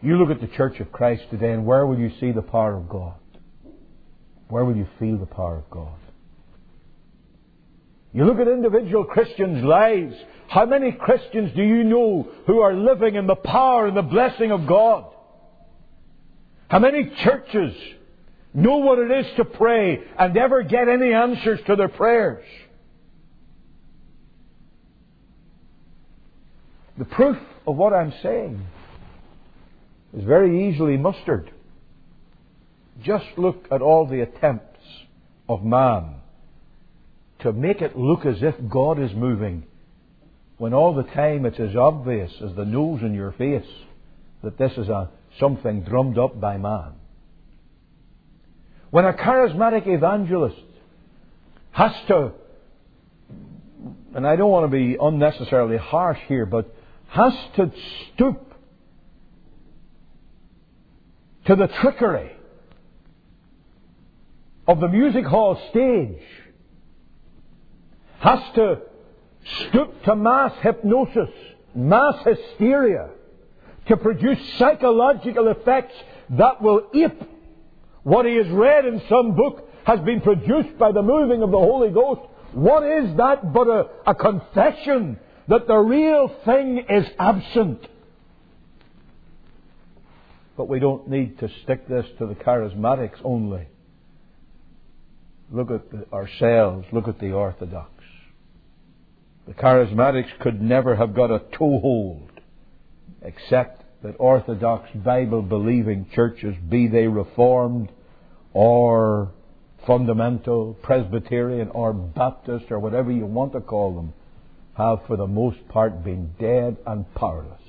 You look at the Church of Christ today, and where will you see the power of God? Where will you feel the power of God? You look at individual Christians' lives. How many Christians do you know who are living in the power and the blessing of God? How many churches know what it is to pray and never get any answers to their prayers? The proof of what I'm saying is very easily mustered. Just look at all the attempts of man to make it look as if God is moving when all the time it's as obvious as the nose in your face that this is a, something drummed up by man. When a charismatic evangelist has to, and I don't want to be unnecessarily harsh here, but has to stoop to the trickery of the music hall stage, has to stoop to mass hypnosis, mass hysteria, to produce psychological effects that will ape what he has read in some book has been produced by the moving of the Holy Ghost. What is that but a, a confession that the real thing is absent? But we don't need to stick this to the charismatics only. Look at ourselves, look at the Orthodox. The charismatics could never have got a toehold except that Orthodox Bible believing churches, be they Reformed or fundamental, Presbyterian or Baptist or whatever you want to call them, have for the most part been dead and powerless.